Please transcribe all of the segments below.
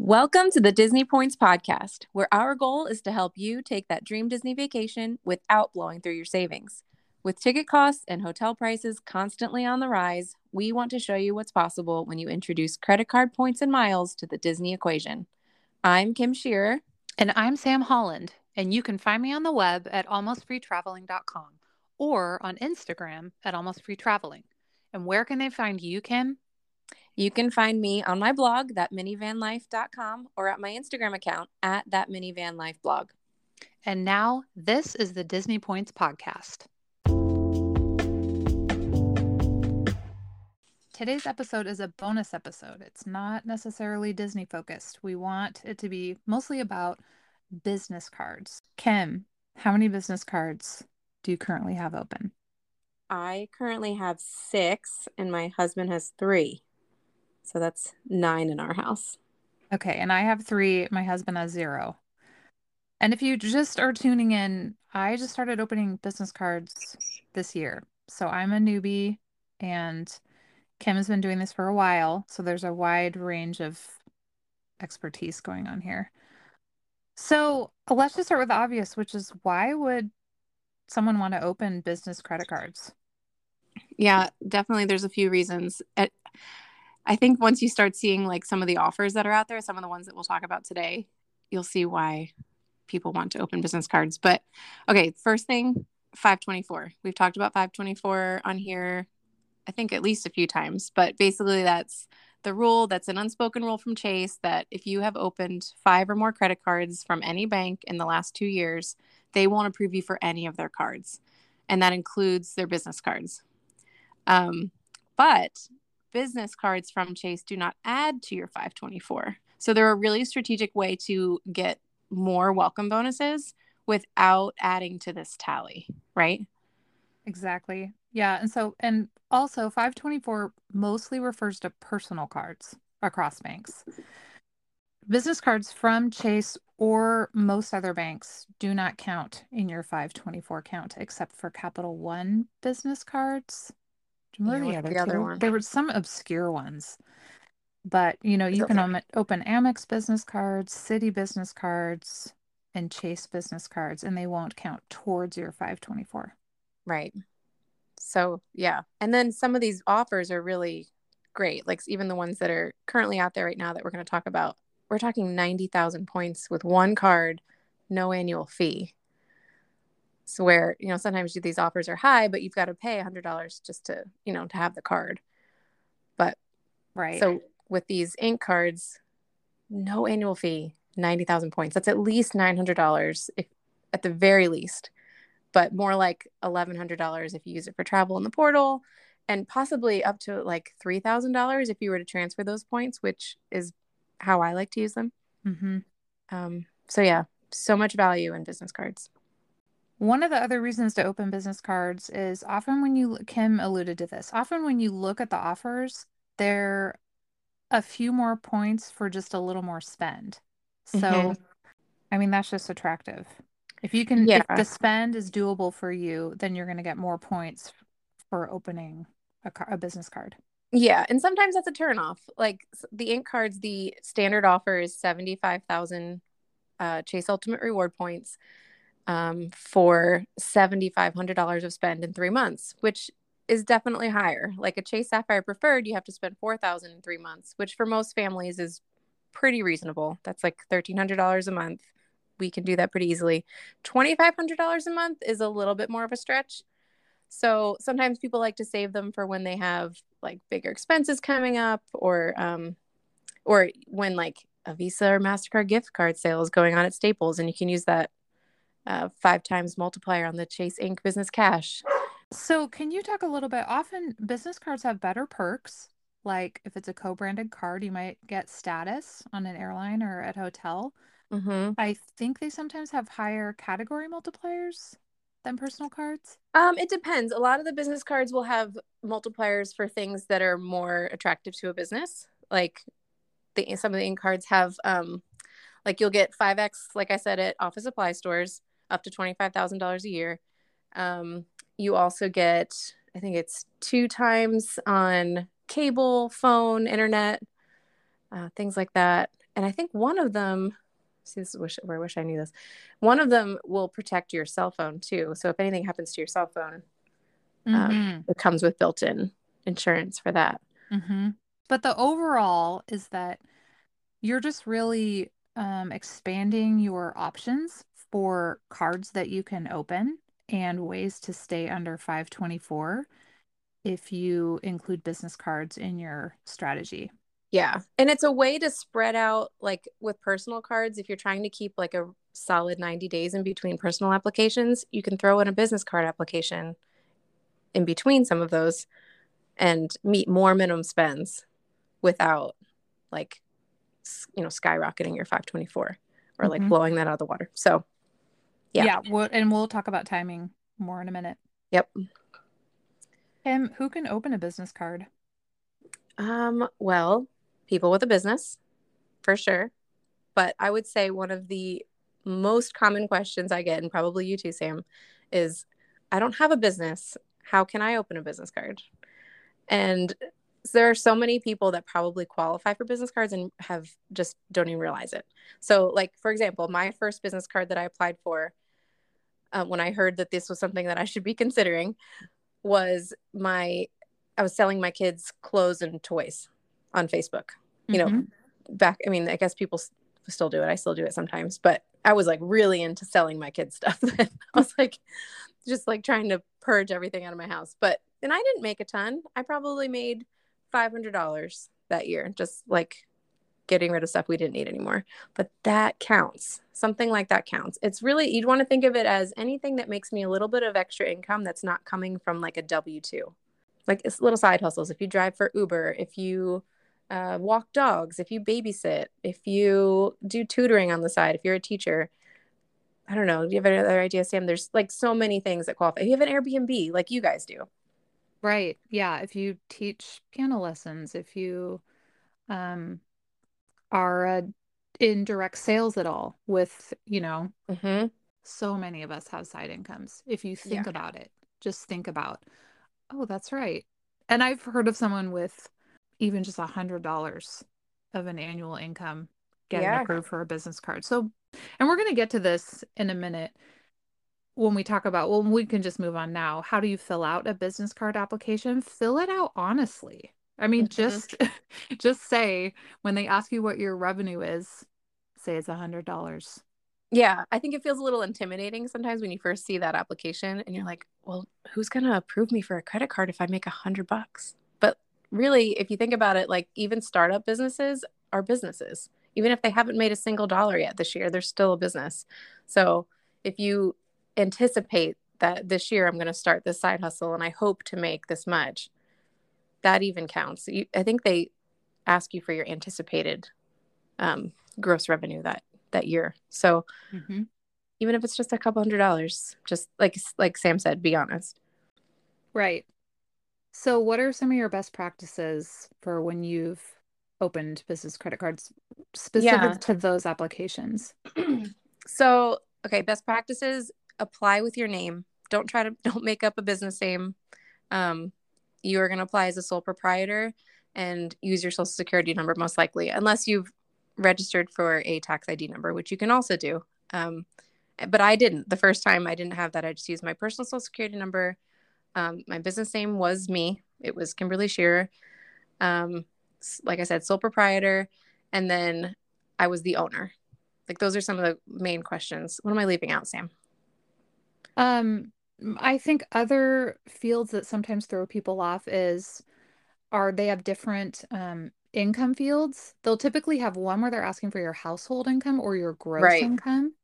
Welcome to the Disney Points Podcast, where our goal is to help you take that dream Disney vacation without blowing through your savings. With ticket costs and hotel prices constantly on the rise, we want to show you what's possible when you introduce credit card points and miles to the Disney equation. I'm Kim Shearer. And I'm Sam Holland, and you can find me on the web at almostfreetraveling.com or on Instagram at almostfreetraveling. And where can they find you, Kim? You can find me on my blog, thatminivanlife.com, or at my Instagram account, at thatminivanlifeblog. And now, this is the Disney Points Podcast. Today's episode is a bonus episode. It's not necessarily Disney focused. We want it to be mostly about business cards. Kim, how many business cards do you currently have open? I currently have six, and my husband has three. So that's nine in our house. Okay, and I have three. My husband has zero. And if you just are tuning in, I just started opening business cards this year. So I'm a newbie and Kim has been doing this for a while. So there's a wide range of expertise going on here. So let's just start with the obvious, which is why would someone want to open business credit cards? Yeah, definitely. There's a few reasons. I think once you start seeing like some of the offers that are out there, some of the ones that we'll talk about today, you'll see why people want to open business cards. But okay, first thing, 524. We've talked about 524 on here, I think at least a few times, but basically that's the rule that's an unspoken rule from Chase that if you have opened five or more credit cards from any bank in the last two years, they won't approve you for any of their cards. And that includes their business cards. Um, but business cards from Chase do not add to your 524. So they're a really strategic way to get more welcome bonuses without adding to this tally, right? Exactly. Yeah. And so, and also 524 mostly refers to personal cards across banks. Business cards from Chase or most other banks do not count in your 524 count except for Capital One business cards what the other, the other one? There were some obscure ones, but you know, you can open Amex business cards, Citi business cards, and Chase business cards, and they won't count towards your 524. Right. So, yeah. And then some of these offers are really great. Like even the ones that are currently out there right now that we're going to talk about. We're talking 90,000 points with one card, no annual fee. So where, you know, sometimes these offers are high, but you've got to pay a hundred dollars just to, you know, to have the card. But right. So with these ink cards, no annual fee, 90,000 points. That's at least $900 if at the very least, but more like $1,100 if you use it for travel in the portal and possibly up to like $3,000 if you were to transfer those points, which is how I like to use them. Mm-hmm. Um, so yeah, so much value in business cards. One of the other reasons to open business cards is often when you, Kim alluded to this, often when you look at the offers, they're a few more points for just a little more spend. So, mm-hmm. I mean, that's just attractive. If you can, yeah. if the spend is doable for you, then you're going to get more points for opening a, car, a business card. Yeah, and sometimes that's a turnoff. Like the ink cards, the standard offer is seventy five thousand uh, Chase Ultimate Reward points um, for $7,500 of spend in three months, which is definitely higher. Like a Chase Sapphire Preferred, you have to spend 4000 in three months, which for most families is pretty reasonable. That's like $1,300 a month. We can do that pretty easily. $2,500 a month is a little bit more of a stretch. So sometimes people like to save them for when they have like bigger expenses coming up or um or when like a Visa or MasterCard gift card sale is going on at Staples and you can use that uh, five times multiplier on the Chase Ink Business Cash. So, can you talk a little bit? Often business cards have better perks. Like if it's a co branded card, you might get status on an airline or at hotel. Mm-hmm. I think they sometimes have higher category multipliers than personal cards. Um, it depends. A lot of the business cards will have multipliers for things that are more attractive to a business. Like the some of the ink cards have um, like you'll get 5x, like I said, at office supply stores up to $25,000 a year. Um, you also get, I think it's two times on cable, phone, internet, uh, things like that. and I think one of them see this is wish where I wish I knew this. One of them will protect your cell phone too. So if anything happens to your cell phone, um, Mhm. it comes with built-in insurance for that. Mhm. But the overall is that you're just really um, expanding your options for cards that you can open and ways to stay under 524 if you include business cards in your strategy. Yeah. And it's a way to spread out like with personal cards if you're trying to keep like a solid 90 days in between personal applications, you can throw in a business card application in between some of those and meet more minimum spends without like you know skyrocketing your 524 or like Mhm. blowing that out of the water. So Yeah. Yeah, we'll, and we'll talk about timing more in a minute. Yep. Kim, who can open a business card? Um, well, people with a business, for sure. But I would say one of the most common questions I get, and probably you too, Sam, is I don't have a business. How can I open a business card? And there are so many people that probably qualify for business cards and have just don't even realize it. So, like, for example, my first business card that I applied for uh, when I heard that this was something that I should be considering was my I was selling my kids clothes and toys on Facebook. You know, Mhm. back I mean, I guess people still do it. I still do it sometimes, but I was like really into selling my kids stuff. I was like just like trying to purge everything out of my house. But and I didn't make a ton. I probably made $500 that year just like getting rid of stuff we didn't need anymore. But that counts. Something like that counts. It's really you'd want to think of it as anything that makes me a little bit of extra income that's not coming from like a W2. Like it's little side hustles. If you drive for Uber, if you uh, walk dogs, if you babysit, if you do tutoring on the side, if you're a teacher, I don't know. Do you have any other idea, Sam? There's like so many things that qualify. If you have an Airbnb, like you guys do. Right. Yeah. If you teach piano lessons, if you um, are uh, in direct sales at all with, you know, Mm-hmm. so many of us have side incomes. If you think Yeah. about it, just think about, oh, that's right. And I've heard of someone with even just a hundred dollars of an annual income getting Yeah. approved for a business card. So, and we're going to get to this in a minute when we talk about, well, we can just move on now. How do you fill out a business card application? Fill it out honestly. I mean, Mhm. just just say when they ask you what your revenue is, say it's a hundred dollars. Yeah, I think it feels a little intimidating sometimes when you first see that application and you're like, well, who's going to approve me for a credit card if I make a hundred bucks? But really, if you think about it, like even startup businesses are businesses. Even if they haven't made a single dollar yet this year, they're still a business. So if you anticipate that this year I'm going to start this side hustle and I hope to make this much, that even counts. You, I think they ask you for your anticipated um, gross revenue that that year. So Mm-hmm. even if it's just a couple hundred dollars just like like sam said be honest Right. So, what are some of your best practices for when you've opened business credit cards specific Yeah. to those applications? so okay best practices apply with your name don't try to don't make up a business name um, you are going to apply as a sole proprietor and use your social security number most likely unless you've registered for a tax id number which you can also do. Um, but i didn't. The first time i didn't have that i just used my personal social security number. Um, my business name was me. It was kimberly shearer. Um, like i said sole proprietor. And then i was the owner. Like those are some of the main questions. What am i leaving out sam? Um, I think other fields that sometimes throw people off is are they have different um, income fields. They'll typically have one where they're asking for your household income or your gross Right. income.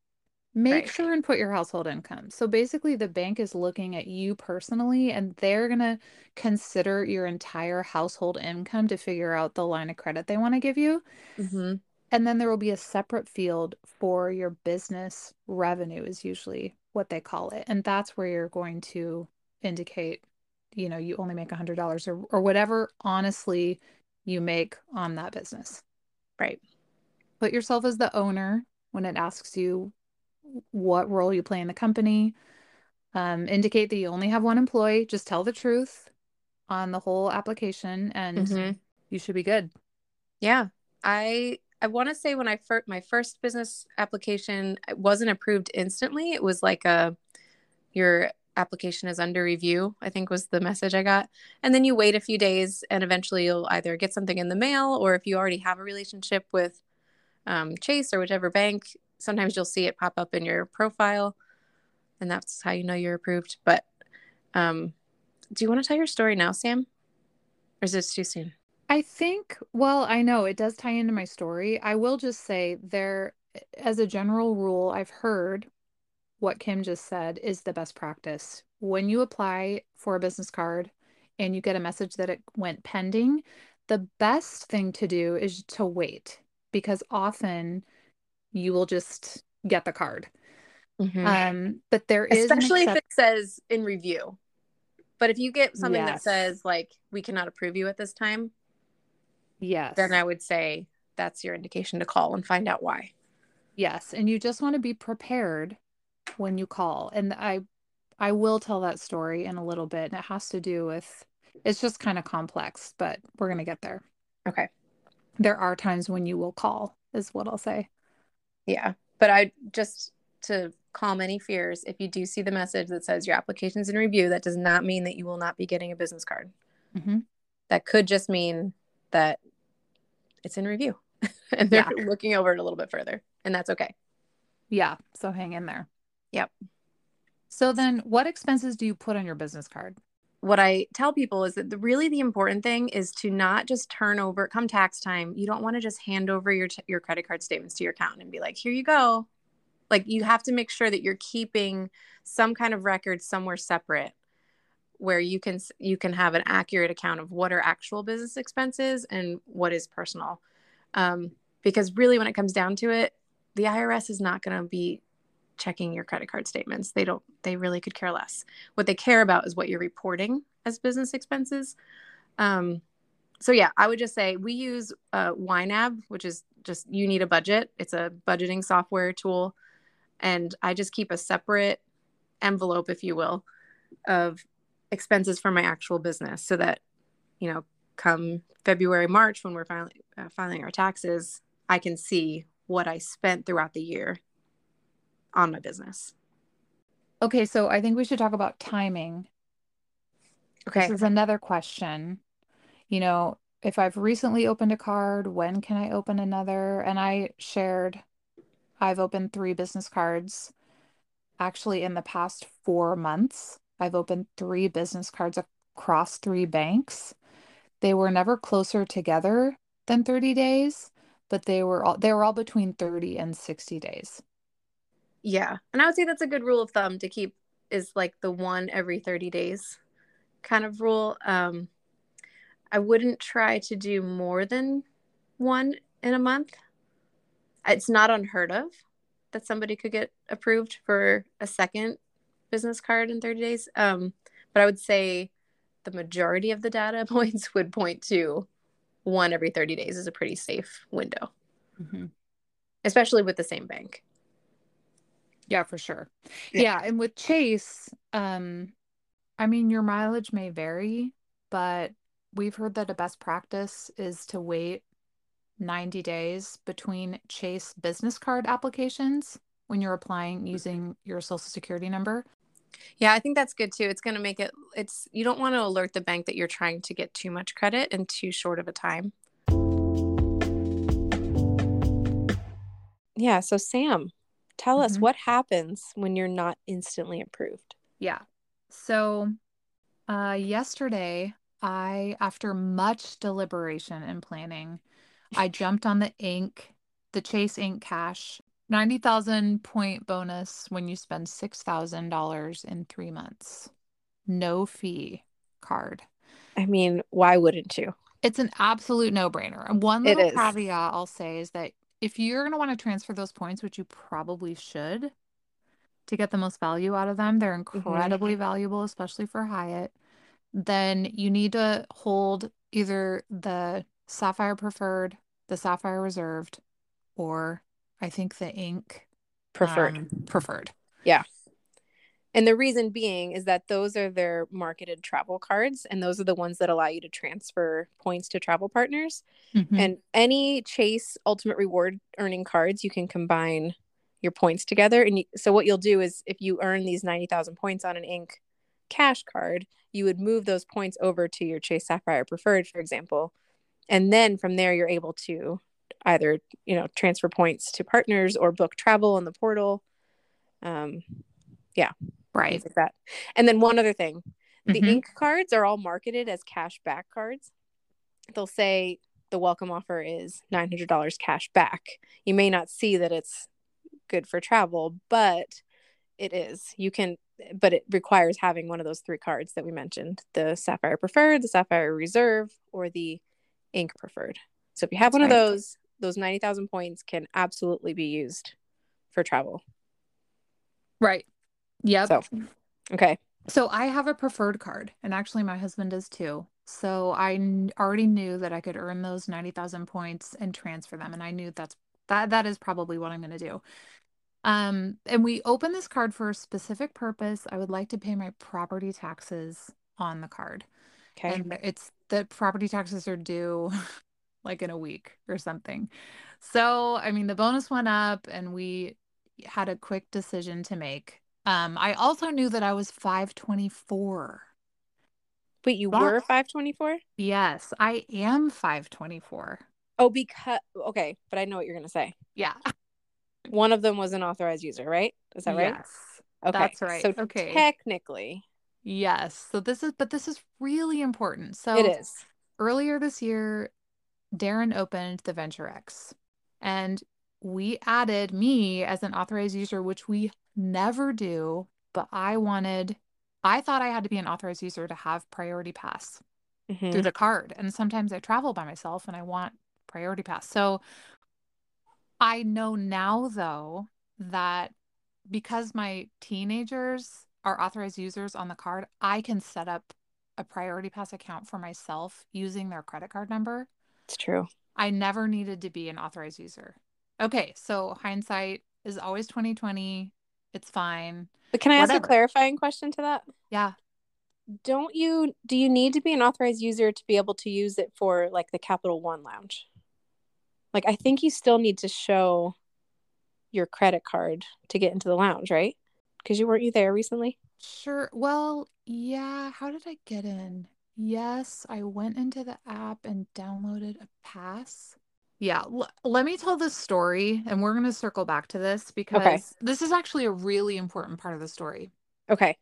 Make Right. sure and put your household income. So basically, the bank is looking at you personally, and they're going to consider your entire household income to figure out the line of credit they want to give you. mm-hmm. And then there will be a separate field for your business revenue, is usually what they call it. And that's where you're going to indicate, you know, you only make $100 or, or whatever honestly you make on that business. right Put yourself as the owner when it asks you what role you play in the company. Um, indicate that you only have one employee. Just tell the truth on the whole application and Mhm. you should be good. Yeah. I I want to say when I first my first business application wasn't approved instantly. It was like a your application is under review. I think was the message I got. And then you wait a few days, and eventually you'll either get something in the mail, or if you already have a relationship with um, Chase or whichever bank, sometimes you'll see it pop up in your profile, and that's how you know you're approved. But um, do you want to tell your story now, Sam, or is this too soon? I think, well, I know it does tie into my story. I will just say there, as a general rule, I've heard what Kim just said is the best practice. When you apply for a business card and you get a message that it went pending, the best thing to do is to wait because often you will just get the card. Mhm. Um, but there is Especially if it says in review. But if you get something that says like we cannot approve you at this time, yes. then I would say that's your indication to call and find out why. Yes, and you just want to be prepared when you call. And I I will tell that story in a little bit. And it has to do with it's just kind of complex, but we're going to get there. Okay. There are times when you will call, is what I'll say. Yeah. But I just to calm any fears, if you do see the message that says your application's in review, that does not mean that you will not be getting a business card. hmm That could just mean that it's in review and they're looking over it a little bit further. And that's okay. Yeah, so hang in there. Yep. So then what expenses do you put on your business card? what I tell people is that the really the important thing is to not just turn over come tax time. You don't want to just hand over your t- your credit card statements to your accountant and be like, "Here you go." Like you have to make sure that you're keeping some kind of record somewhere separate where you can you can have an accurate account of what are actual business expenses and what is personal. Um, because really when it comes down to it, the IRS is not going to be checking your credit card statements. They don't they really could care less. What they care about is what you're reporting as business expenses. Um, so yeah, I would just say we use uh, YNAB, which is just you need a budget. It's a budgeting software tool, and I just keep a separate envelope, if you will, of expenses for my actual business, so that you know, come February, March, when we're filing uh, filing our taxes, I can see what I spent throughout the year on my business. Okay, so I think we should talk about timing. Okay. This is another question. You know, if I've recently opened a card, when can I open another? And I shared, I've opened three business cards. Actually, in the past four months, I've opened three business cards across three banks. They were never closer together than 30 days, but they were all they were all between 30 and 60 days. Yeah. And I would say that's a good rule of thumb to keep is like the one every 30 days kind of rule. Um, I wouldn't try to do more than one in a month. It's not unheard of that somebody could get approved for a second business card in 30 days. Um, but I would say the majority of the data points would point to one every 30 days is a pretty safe window, especially with the same bank. Yeah, for sure. Yeah. Yeah, and with Chase, um, I mean, your mileage may vary, but we've heard that a best practice is to wait 90 days between Chase business card applications when you're applying using your social security number. Yeah, I think that's good too. It's going to make it, it's, you don't want to alert the bank that you're trying to get too much credit in too short of a time. Yeah. So, Sam, tell us Mhm. what happens when you're not instantly approved. Yeah. So, uh, yesterday, I, after much deliberation and planning, I jumped on the Ink, the Chase Ink Cash 90,000 point bonus when you spend $6,000 in three months. No fee card. I mean, why wouldn't you? It's an absolute no-brainer. And one It little caveat I'll say is that if you're going to want to transfer those points, which you probably should, to get the most value out of them, they're mm-hmm. incredibly valuable, especially for Hyatt, then you need to hold either the Sapphire Preferred, the Sapphire Reserved, or I think the Ink Preferred. um, Preferred. Yeah. And the reason being is that those are their marketed travel cards, and those are the ones that allow you to transfer points to travel partners. Mhm. And any Chase Ultimate Reward earning cards, you can combine your points together. And you, so, what you'll do is if you earn these 90,000 points on an Ink cash card, you would move those points over to your Chase Sapphire Preferred, for example. And then from there, you're able to either, you know, transfer points to partners or book travel on the portal. Um, yeah. right. like that. And then one other thing the Mhm. ink cards are all marketed as cash back cards. They'll say the welcome offer is $900 cash back. You may not see that it's good for travel, but it is. You can, but it requires having one of those three cards that we mentioned the Sapphire Preferred, the Sapphire Reserve, or the Ink Preferred. So if you have one Right. of those, those 90,000 points can absolutely be used for travel. Right. Yep. So, okay. So I have a preferred card, and actually my husband does too. So I already knew that I could earn those 90,000 points and transfer them, and I knew that's that that is probably what I'm going to do. Um, and we open this card for a specific purpose. I would like to pay my property taxes on the card. Okay. And it's the property taxes are due like in a week or something. So, I mean, the bonus went up and we had a quick decision to make. Um, I also knew that I was 524. Wait, you That- were 524? Yes, I am 524. Oh, because okay, but I know what you're gonna say. Yeah. One of them was an authorized user, right? Is that right? Yes. Okay. that's right. So Okay. technically, Yes. So this is, but this is really important. So it is. earlier this year, Darren opened the Venture X and we added me as an authorized user, which we never do. But I wanted, I thought I had to be an authorized user to have Priority Pass Mhm. through the card. And sometimes I travel by myself and I want Priority Pass. So I know now, though, that because my teenagers are authorized users on the card, I can set up a Priority Pass account for myself using their credit card number. It's true. I never needed to be an authorized user. Okay, so hindsight is always 2020. It's fine. But can I ask a clarifying question to that? Yeah. Don't you do you need to be an authorized user to be able to use it for like the Capital One lounge? Like I think you still need to show your credit card to get into the lounge, right? Because you weren't you there recently? Sure. Well, yeah. How did I get in? Yes, I went into the app and downloaded a pass. Yeah, l let me tell this story, and we're going to circle back to this because this is actually a really important part of the story. Okay.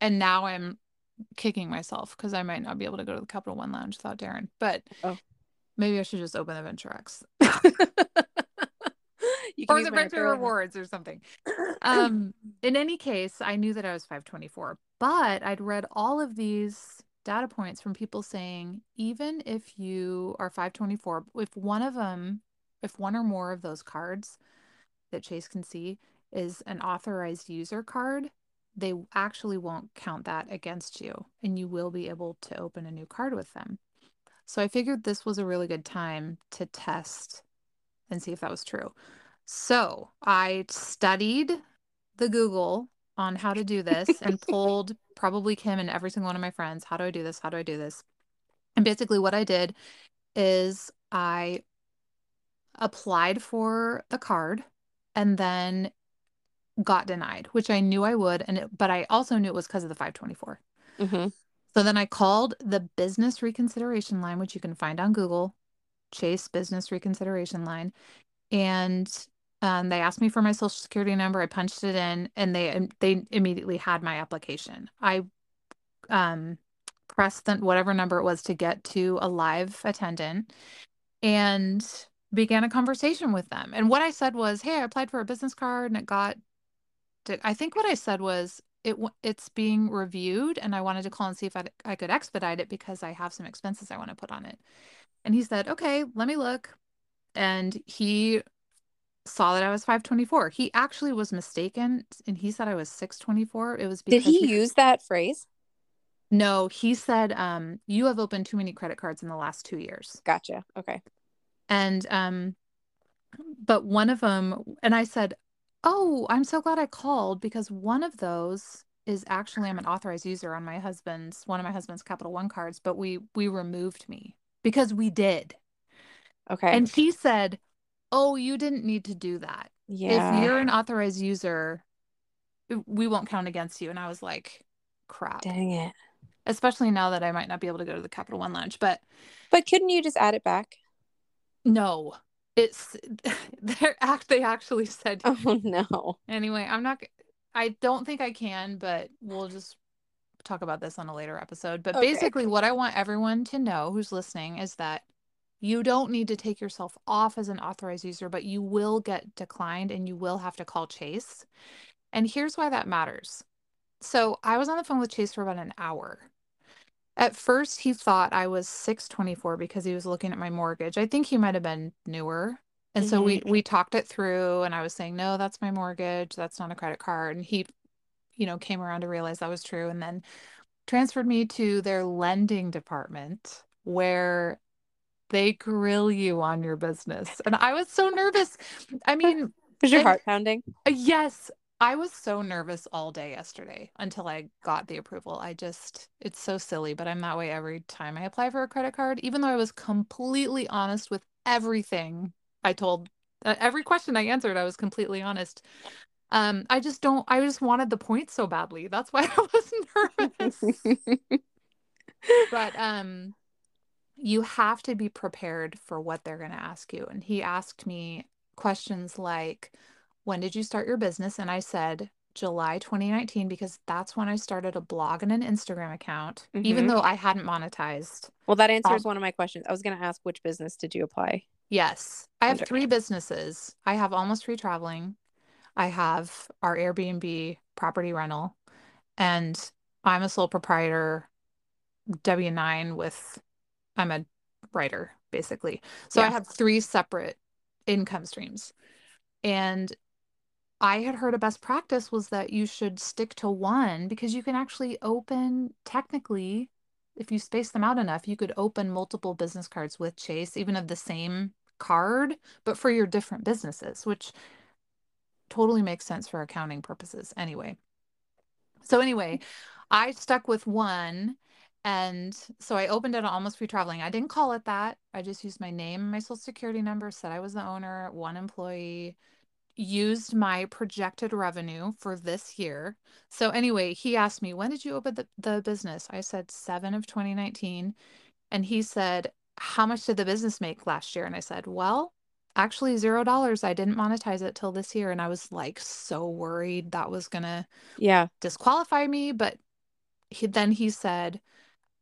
And now I'm kicking myself because I might not be able to go to the Capital One Lounge without Darren. But Oh. maybe I should just open the Venture X you can or the Venture. Rewards or something. Um, in any case, I knew that I was 524, but I'd read all of these data points from people saying even if you are 524, if one of them, if one or more of those cards that Chase can see is an authorized user card, they actually won't count that against you and you will be able to open a new card with them. So I figured this was a really good time to test and see if that was true. So I studied the Google on how to do this and pulled probably Kim and every single one of my friends. How do I do this? How do I do this? And basically, what I did is I applied for the card and then got denied, which I knew I would, and it, but I also knew it was because of the 524. hmm So then I called the business reconsideration line, which you can find on Google, Chase Business Reconsideration Line, and um, they asked me for my social security number. I punched it in, and they they immediately had my application. I um, pressed the, whatever number it was to get to a live attendant, and began a conversation with them. And what I said was, "Hey, I applied for a business card, and it got." I think what I said was it it's being reviewed, and I wanted to call and see if I I could expedite it because I have some expenses I want to put on it. And he said, "Okay, let me look." And he saw that I was 524. He actually was mistaken, and he said I was 624. It was Did because he use that phrase? No, he said, um, you have opened too many credit cards in the last two years. Gotcha. Okay. And um, but one of them, and I said, Oh, I'm so glad I called because one of those is actually I'm an authorized user on my husband's one of my husband's Capital One cards, but we we removed me because we did. Okay. And he said, "Oh, you didn't need to do that. yeah. If you're an authorized user, we won't count against you." And I was like, "Crap." Dang it. Especially now that I might not be able to go to the Capital One lounge, but But couldn't you just add it back? no. It's they act they actually said Oh no. Anyway, I'm not. I don't think I can, but we'll just talk about this on a later episode. But Okay. basically, what I want everyone to know who's listening is that you don't need to take yourself off as an authorized user, but you will get declined and you will have to call Chase. And here's why that matters. So I was on the phone with Chase for about an hour. At first, he thought I was 624 because he was looking at my mortgage. I think he might have been newer. And so we mm-hmm. we talked it through and I was saying, "No, that's my mortgage. That's not a credit card." And he, you know, came around to realize that was true and then transferred me to their lending department where they grill you on your business. And I was so nervous. I mean, Was your And- heart pounding? uh, Yes, I was so nervous all day yesterday until I got the approval. I just, it's so silly, but I'm that way every time I apply for a credit card, even though I was completely honest with everything I told, uh, every question I answered, I was completely honest. Um, I just don't, I just wanted the points so badly. That's why I was nervous. But um, you have to be prepared for what they're going to ask you. And he asked me questions like, when did you start your business? And I said, July 2019, because that's when I started a blog and an Instagram account, even Mhm. though I hadn't monetized. well, that answers Um, one of my questions. I was going to ask which business did you apply? Yes, I have Under. three businesses. I have Almost Free Traveling, I have our Airbnb property rental, and I'm a sole proprietor, W9 with, I'm a writer basically. So I Yeah. have three separate income streams. And I had heard a best practice was that you should stick to one because you can actually open technically if you space them out enough, you could open multiple business cards with Chase, even of the same card, but for your different businesses, which totally makes sense for accounting purposes anyway. So anyway, I stuck with one and so I opened it on Almost Free Traveling. I didn't call it that. I just used my name, my social security number, said I was the owner, one employee, used my projected revenue for this year. So anyway, he asked me, when did you open the, the business? I said 7 of 2019. And he said, how much did the business make last year? And I said, well, actually zero dollars. I didn't monetize it till this year. And I was like so worried that was gonna Yeah. disqualify me. But he, then he said,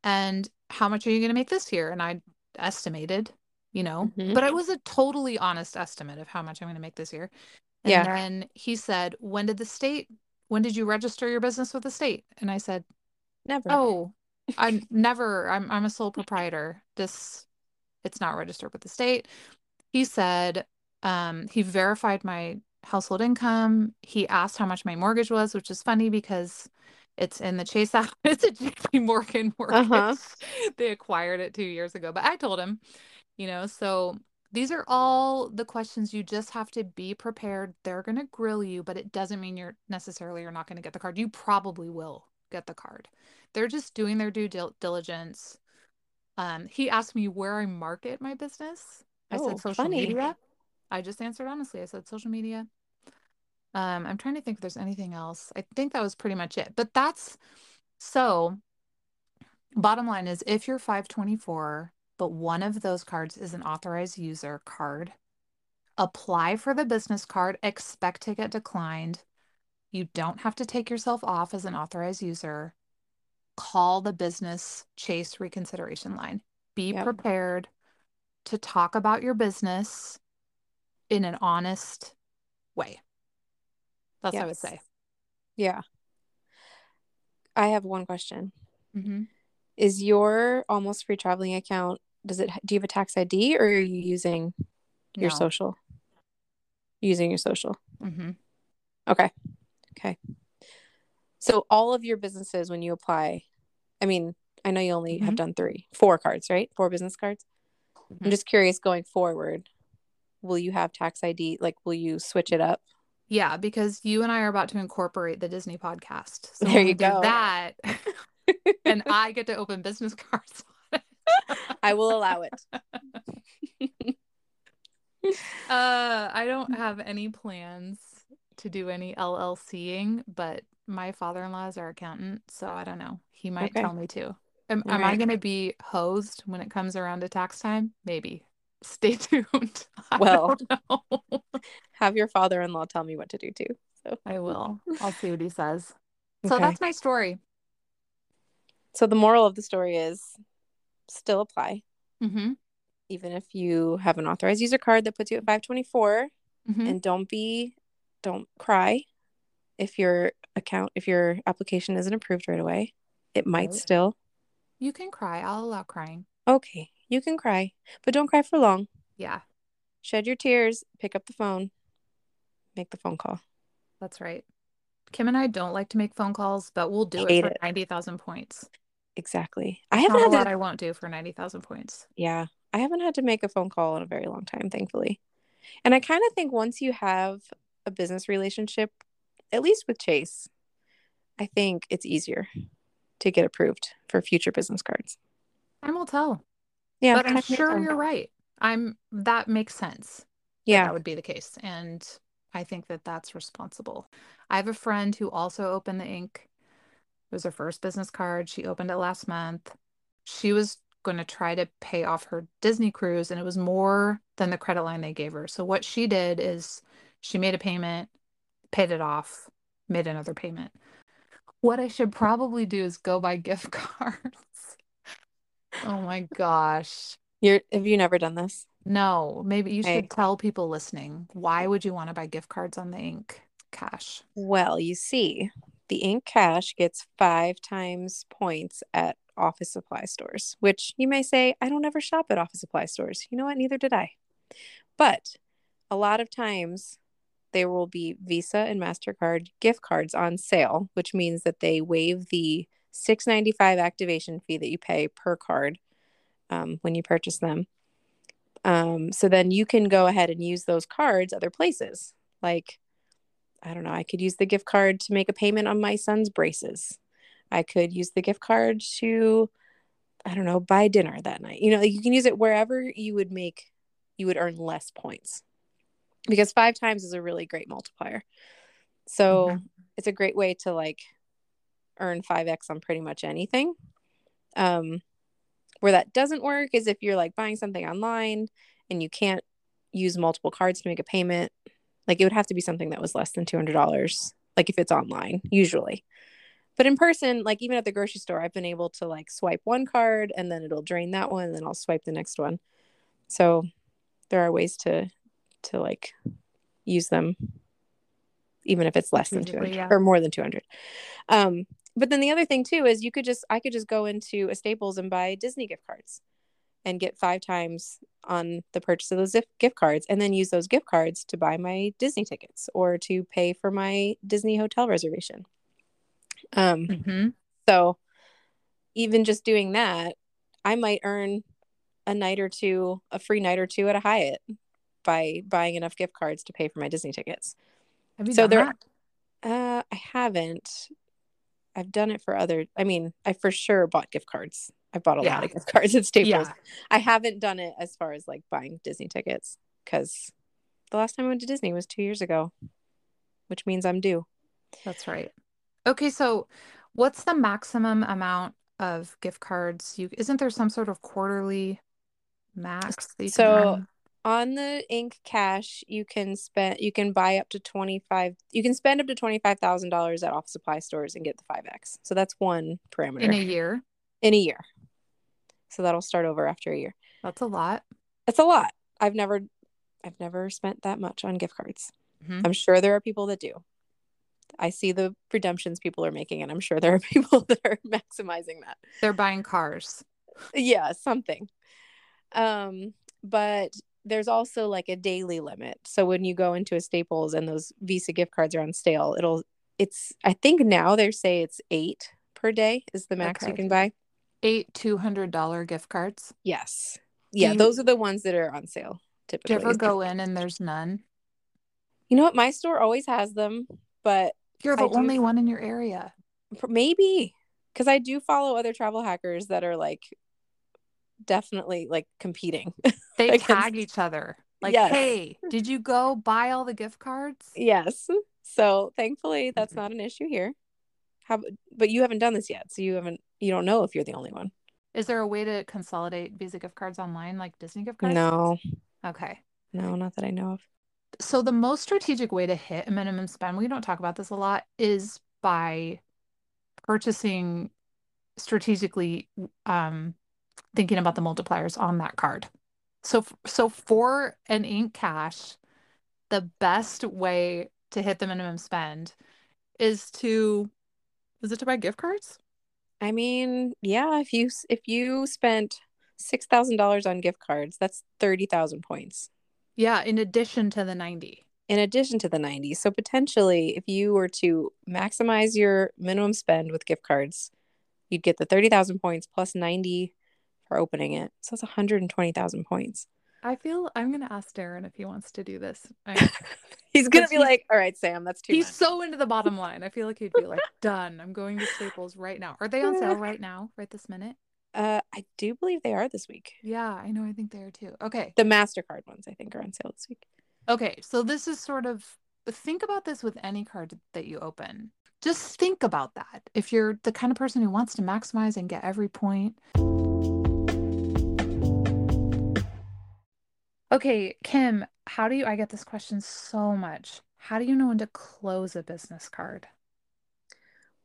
and how much are you gonna make this year? And I estimated, you know, Mhm. but it was a totally honest estimate of how much I'm gonna make this year. And Yeah. then he said, when did the state, when did you register your business with the state? And I said, Never. Oh, I never. I'm I'm a sole proprietor. This it's not registered with the state. He said um he verified my household income. He asked how much my mortgage was, which is funny because it's in the Chase app. It's a JP Morgan mortgage. Uh-huh. They acquired it 2 years ago, but I told him, you know, so these are all the questions you just have to be prepared. They're going to grill you, but it doesn't mean you're necessarily you're not going to get the card. You probably will get the card. They're just doing their due dil- diligence. Um, he asked me where I market my business. I Oh, said social funny. media. I just answered honestly. I said social media. Um, I'm trying to think if there's anything else. I think that was pretty much it. But that's so bottom line is if you're 524, but one of those cards is an authorized user card, apply for the business card, expect to get declined. You don't have to take yourself off as an authorized user. Call the business Chase reconsideration line. Be Yep. prepared to talk about your business in an honest way. That's what I would say. Yeah. I have one question. Mm-hmm. Is your almost free traveling account does it do you have a tax ID or are you using your No. social? Using your social. Mm-hmm. Okay. Okay. So all of your businesses when you apply, I mean, I know you only have Mhm. done 3, 4 cards, right? 4 business cards. I'm just curious going forward, will you have tax ID like will you switch it up? Yeah, because you and I are about to incorporate the Disney podcast. So There you go. that, and I get to open business cards. I will allow it. Uh, I don't have any plans to do any LLCing, but my father-in-law is our accountant, so I don't know. He might Okay. tell me to. Am, am I going to be hosed when it comes around to tax time? Maybe. Stay tuned. I Well. Have your father-in-law tell me what to do too. So I will. I'll see what he says. So Okay. that's my story. So the moral of the story is still apply, Mm-hmm. even if you have an authorized user card that puts you at 524. Mm-hmm. And don't be, don't cry if your account, if your application isn't approved right away. It might still. You can cry. I'll allow crying. Okay, you can cry, but don't cry for long. Yeah, Shed your tears, pick up the phone, make the phone call. that's right. Kim and I don't like to make phone calls, but we'll do Hate it for it. 90,000 points. Exactly. I haven't a had lot to, I won't do for 90,000 points. yeah, I haven't had to make a phone call in a very long time, thankfully. And I kind of think once you have a business relationship, at least with Chase, I think it's easier to get approved for future business cards. Time will tell. Yeah, but I'm sure you're right. I'm that makes sense. that Yeah. that would be the case. And I think that that's responsible. I have a friend who also opened the ink. It was her first business card. She opened it last month. She was going to try to pay off her Disney cruise, and it was more than the credit line they gave her. So what she did is she made a payment, paid it off, made another payment. What I should probably do is go buy gift cards. Oh my gosh. You're have you never done this? No, maybe you should tell people listening why would you want to buy gift cards on the ink cash? Well, you see, the ink cash gets five times points at office supply stores, which you may say, I don't ever shop at office supply stores. You know what? Neither did I. But a lot of times there will be Visa and MasterCard gift cards on sale, which means that they waive the $6.95 activation fee that you pay per card um, when you purchase them. Um, so then you can go ahead and use those cards other places. Like, I don't know, I could use the gift card to make a payment on my son's braces. I could use the gift card to, I don't know, buy dinner that night. You know, like you can use it wherever you would make, you would earn less points because five times is a really great multiplier. So Mhm. it's a great way to like earn 5x on pretty much anything. Um, where that doesn't work is if you're like buying something online and you can't use multiple cards to make a payment. Like it would have to be something that was less than $200, like if it's online, usually. But in person, like even at the grocery store, I've been able to like swipe one card and then it'll drain that one and then I'll swipe the next one. So there are ways to to like use them even if it's less than 200 yeah. or more than 200. Um but then the other thing too is you could just I could just go into a Staples and buy Disney gift cards and get five times on the purchase of those gift cards and then use those gift cards to buy my Disney tickets or to pay for my Disney hotel reservation. Um Mhm. so even just doing that, I might earn a night or two, a free night or two at a Hyatt by buying enough gift cards to pay for my Disney tickets. Have you So done there- that? Uh, I haven't. I've done it for other. I mean, I for sure bought gift cards. I bought a lot of gift cards at Staples. Yeah. I haven't done it as far as like buying Disney tickets because the last time I went to Disney was two years ago, which means I'm due. That's right. Okay, so what's the maximum amount of gift cards you isn't there some sort of quarterly max that you So? On the ink cash, you can spend you can buy up to 25 you can spend up to $25,000 at office supply stores and get the 5x. So that's one parameter in a year? in a year. So that'll start over after a year. That's a lot. It's a lot. I've never I've never spent that much on gift cards. Mhm. I'm sure there are people that do. I see the redemptions people are making and I'm sure there are people that are maximizing that. They're buying cars. yeah something um but there's also like a daily limit so when you go into a staples and those visa gift cards are on sale it'll it's i think now they say it's eight per day is the max you can buy Eight $200 gift cards. yes yeah you- those are the ones that are on sale Do typically you ever go in and there's none? You know what? My store always has them, but You're the I do- only one in your area. maybe because I do follow other travel hackers that are like definitely like competing. They tag each other. Like, Yes. hey, did you go buy all the gift cards? yes. So thankfully, that's Mm-hmm. not an issue here. How, but you haven't done this yet, so you haven't. You don't know if you're the only one. Is there a way to consolidate Visa gift cards online like Disney gift cards? No, Okay. no, not that I know of. So the most strategic way to hit a minimum spend, we don't talk about this a lot, is by purchasing strategically um thinking about the multipliers on that card. So so for an Ink cash, the best way to hit the minimum spend is to is it to buy gift cards? I mean, yeah, if you if you spent six thousand dollars on gift cards, that's thirty thousand points. Yeah, in addition to the 90. in addition to the 90 so potentially if you were to maximize your minimum spend with gift cards you'd get the 30,000 points plus 90 for opening it so it's 120,000 points I feel I'm gonna ask Darren if he wants to do this. I- he's gonna be he's- like all right sam that's too He's much so into the bottom line. I feel like he'd be like, done. I'm going to Staples right now. Are they on sale right now, right this minute? uh i do believe they are this week Yeah, I know. I think they are too. Okay. the mastercard ones i think are on sale this week Okay. So this is sort of think about this with any card that you open. Just think about that. If you're the kind of person who wants to maximize and get every point. Okay, Kim, how do you? I get this question so much. How do you know when to close a business card?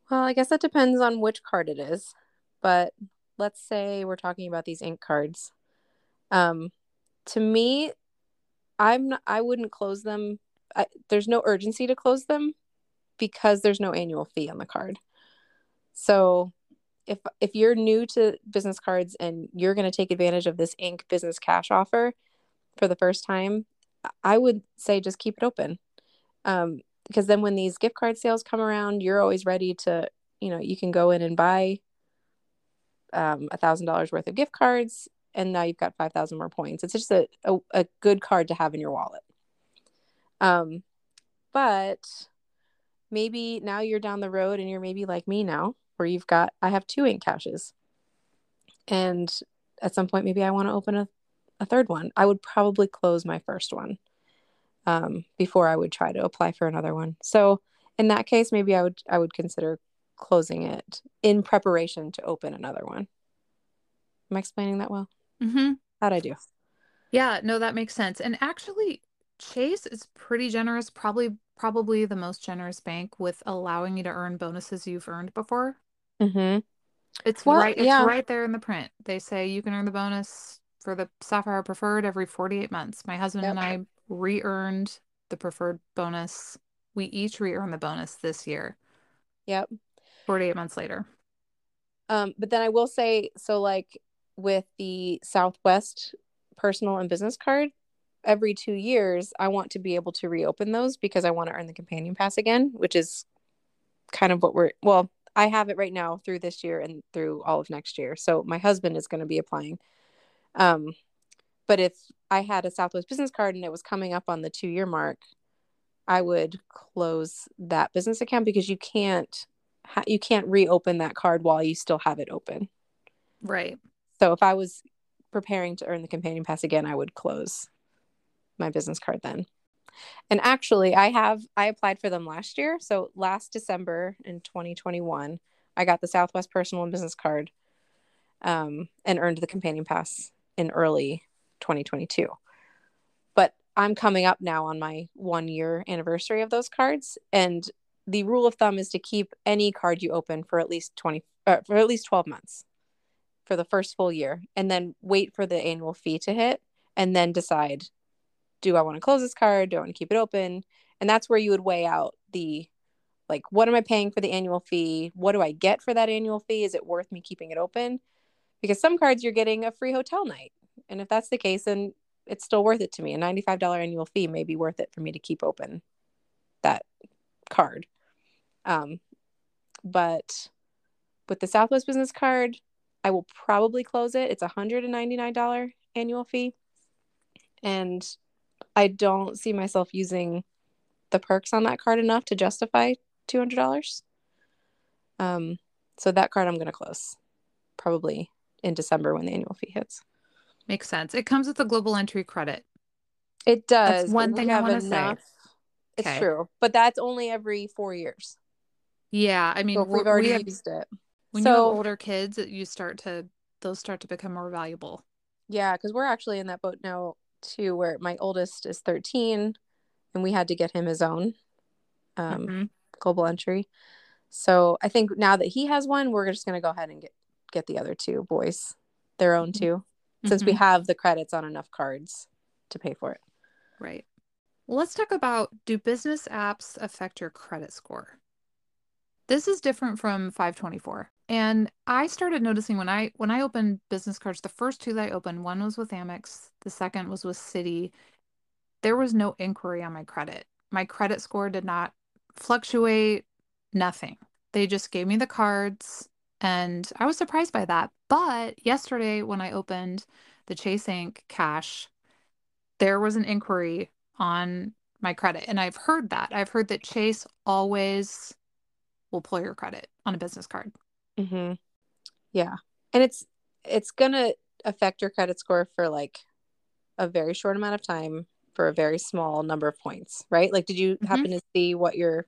well i guess that depends on which card it is but let's say we're talking about these Ink cards um to me i'm not, i wouldn't close them I, there's no urgency to close them because there's no annual fee on the card so if if you're new to business cards and you're going to take advantage of this Ink business cash offer for the first time i would say just keep it open. Um, because then when these gift card sales come around you're always ready to you know you can go in and buy um a thousand dollars worth of gift cards and now you've got five thousand more points. It's just a, a, a good card to have in your wallet. Um but maybe now you're down the road and you're maybe like me now where you've got i have two Ink cashes. And at some point maybe i want to open a, a third one i would probably close my first one um, before I would try to apply for another one. So in that case, maybe I would I would consider closing it in preparation to open another one. Am I explaining that well? Mm-hmm. How'd I do? Yeah, no, that makes sense. And actually, Chase is pretty generous, probably probably the most generous bank with allowing you to earn bonuses you've earned before. Mm-hmm. It's Well, right it's yeah. right there in the print. They say you can earn the bonus for the Sapphire Preferred every 48 months. My husband and I re-earned the preferred bonus. We each re-earned the bonus this year, Yep. 48 months later. Um, but then I will say, so like with the Southwest personal and business card, every two years, I want to be able to reopen those because I want to earn the companion pass again, which is kind of what we're, well, I have it right now through this year and through all of next year. So my husband is going to be applying. Um, but if I had a Southwest business card and it was coming up on the two year mark, I would close that business account because you can't ha- you can't reopen that card while you still have it open. Right. So if I was preparing to earn the companion pass again, I would close my business card then. And actually, I have I applied for them last year. So last December in 2021, I got the Southwest personal and business card um, and earned the companion pass in early 2022. But I'm coming up now on my one year anniversary of those cards, and the rule of thumb is to keep any card you open for at least 20 uh, for at least 12 months for the first full year and then wait for the annual fee to hit and then decide do I want to close this card? Do I want to keep it open? And that's where you would weigh out the like what am I paying for the annual fee? What do I get for that annual fee? Is it worth me keeping it open? Because some cards you're getting a free hotel night. And if that's the case then it's still worth it to me. A $95 annual fee may be worth it for me to keep open that card. Um but with the Southwest business card, I will probably close it. It's a $199 annual fee. And I don't see myself using the perks on that card enough to justify two hundred dollars. Um, so that card I'm going to close probably in December when the annual fee hits. Makes sense. It comes with a global entry credit. It does. That's one thing I want to say. It's Okay. true, but that's only every four years. Yeah, I mean, So we've already we have, used it. when you have older kids, you start to those start to become more valuable. yeah, because we're actually in that boat now too, where my oldest is 13, and we had to get him his own um, Mhm. global entry. So I think now that he has one, we're just going to go ahead and get get the other two boys their own too, since we Mhm. have the credits on enough cards to pay for it. Right. Well, let's talk about do business apps affect your credit score? This is different from 524. And I started noticing when I when I opened business cards, the first two that I opened, one was with Amex, the second was with Citi. There was no inquiry on my credit. My credit score did not fluctuate, nothing. They just gave me the cards and I was surprised by that. But yesterday when I opened the Chase Ink cash, there was an inquiry on my credit. And I've heard that. I've heard that Chase always will pull your credit on a business card. Mm-hmm. Yeah, and it's it's gonna affect your credit score for like a very short amount of time for a very small number of points, right? Like, did you Mhm. happen to see what your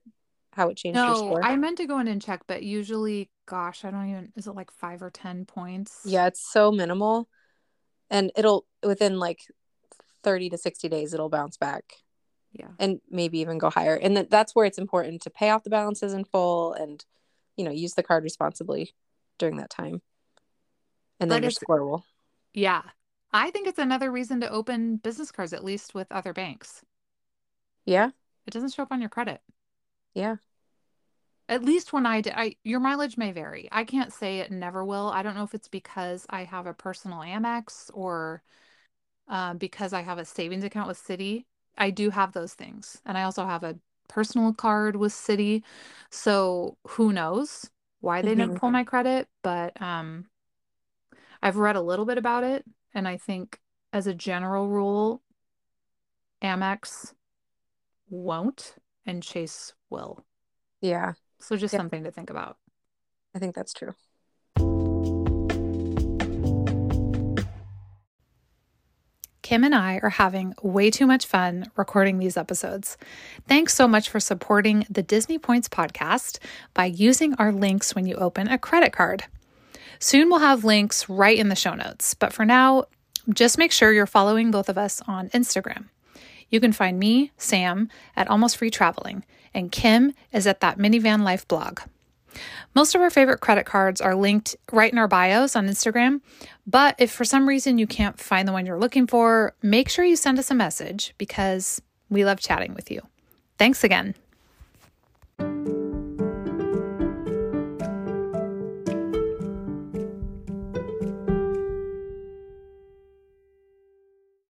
how it changed your No, score? I meant to go in and check, but usually, gosh, I don't even, is it like five or 10 points? Yeah, it's so minimal, and it'll within like thirty to sixty days it'll bounce back Yeah. and maybe even go higher. And th- that's where it's important to pay off the balances in full and you know use the card responsibly during that time, and then But your score will. Yeah. I think it's another reason to open business cards, at least with other banks. Yeah, It doesn't show up on your credit. yeah, At least when I did, I your mileage may vary. I can't say it never will. I don't know if it's because I have a personal Amex or um, because I have a savings account with Citi. I do have those things, and I also have a personal card with Citi. So who knows why they didn't pull my credit? But um, I've read a little bit about it, and I think as a general rule, Amex won't, and Chase will. yeah. So just Yeah. something to think about. I think that's true. Kim and I are having way too much fun recording these episodes. Thanks so much for supporting the Disney Points podcast by using our links when you open a credit card. Soon we'll have links right in the show notes, but for now, just make sure you're following both of us on Instagram. You can find me, Sam, at Almost Free Traveling, and Kim is at that Minivan Life blog. Most of our favorite credit cards are linked right in our bios on Instagram, but if for some reason you can't find the one you're looking for, make sure you send us a message because we love chatting with you. Thanks again.